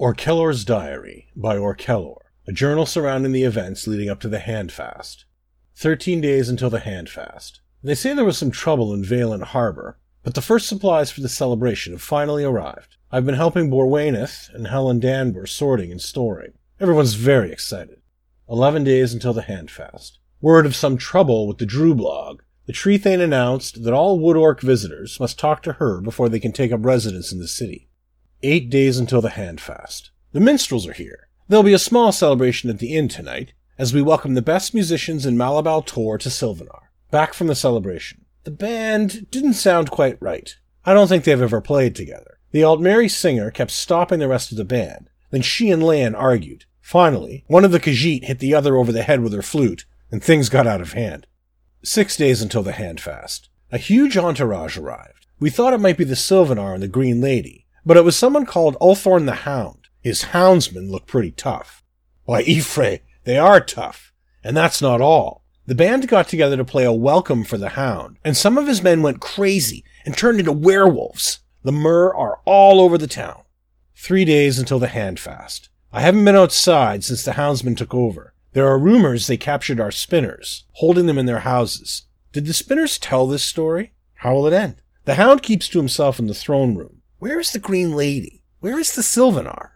Orkelor's Diary by Orkelor, a journal surrounding the events leading up to the Handfast. Thirteen days until the Handfast. They say there was some trouble in Velyn Harbor, but the first supplies for the celebration have finally arrived. I've been helping Borwaineth and Helen Danbur sorting and storing. Everyone's very excited. Eleven days until the Handfast. Word of some trouble with the Drublog. The Tree Thane announced that all Wood Orc visitors must talk to her before they can take up residence in the city. Eight days until the Handfast. The minstrels are here. There'll be a small celebration at the inn tonight, as we welcome the best musicians in Malabal Tor to Silvenar. Back from the celebration. The band didn't sound quite right. I don't think they've ever played together. The Altmeri singer kept stopping the rest of the band. Then she and Lan argued. Finally, one of the Khajiit hit the other over the head with her flute, and things got out of hand. Six days until the Handfast. A huge entourage arrived. We thought it might be the Silvenar and the Green Lady, but it was someone called Ulthorn the Hound. His houndsmen look pretty tough. Why, Y'ffre, they are tough. And that's not all. The band got together to play a welcome for the hound, and some of his men went crazy and turned into werewolves. The Mer are all over the town. Three days until the Handfast. I haven't been outside since the houndsmen took over. There are rumors they captured our spinners, holding them in their houses. Did the spinners tell this story? How will it end? The hound keeps to himself in the throne room. Where is the Green Lady? Where is the Silvenar?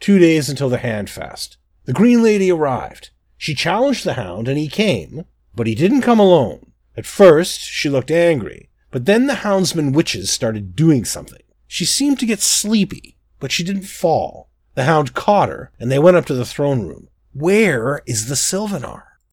Two days until the Handfast. The Green Lady arrived. She challenged the Hound, and he came, but he didn't come alone. At first, she looked angry, but then the Houndsman witches started doing something. She seemed to get sleepy, but she didn't fall. The Hound caught her, and they went up to the throne room. Where is the Silvenar?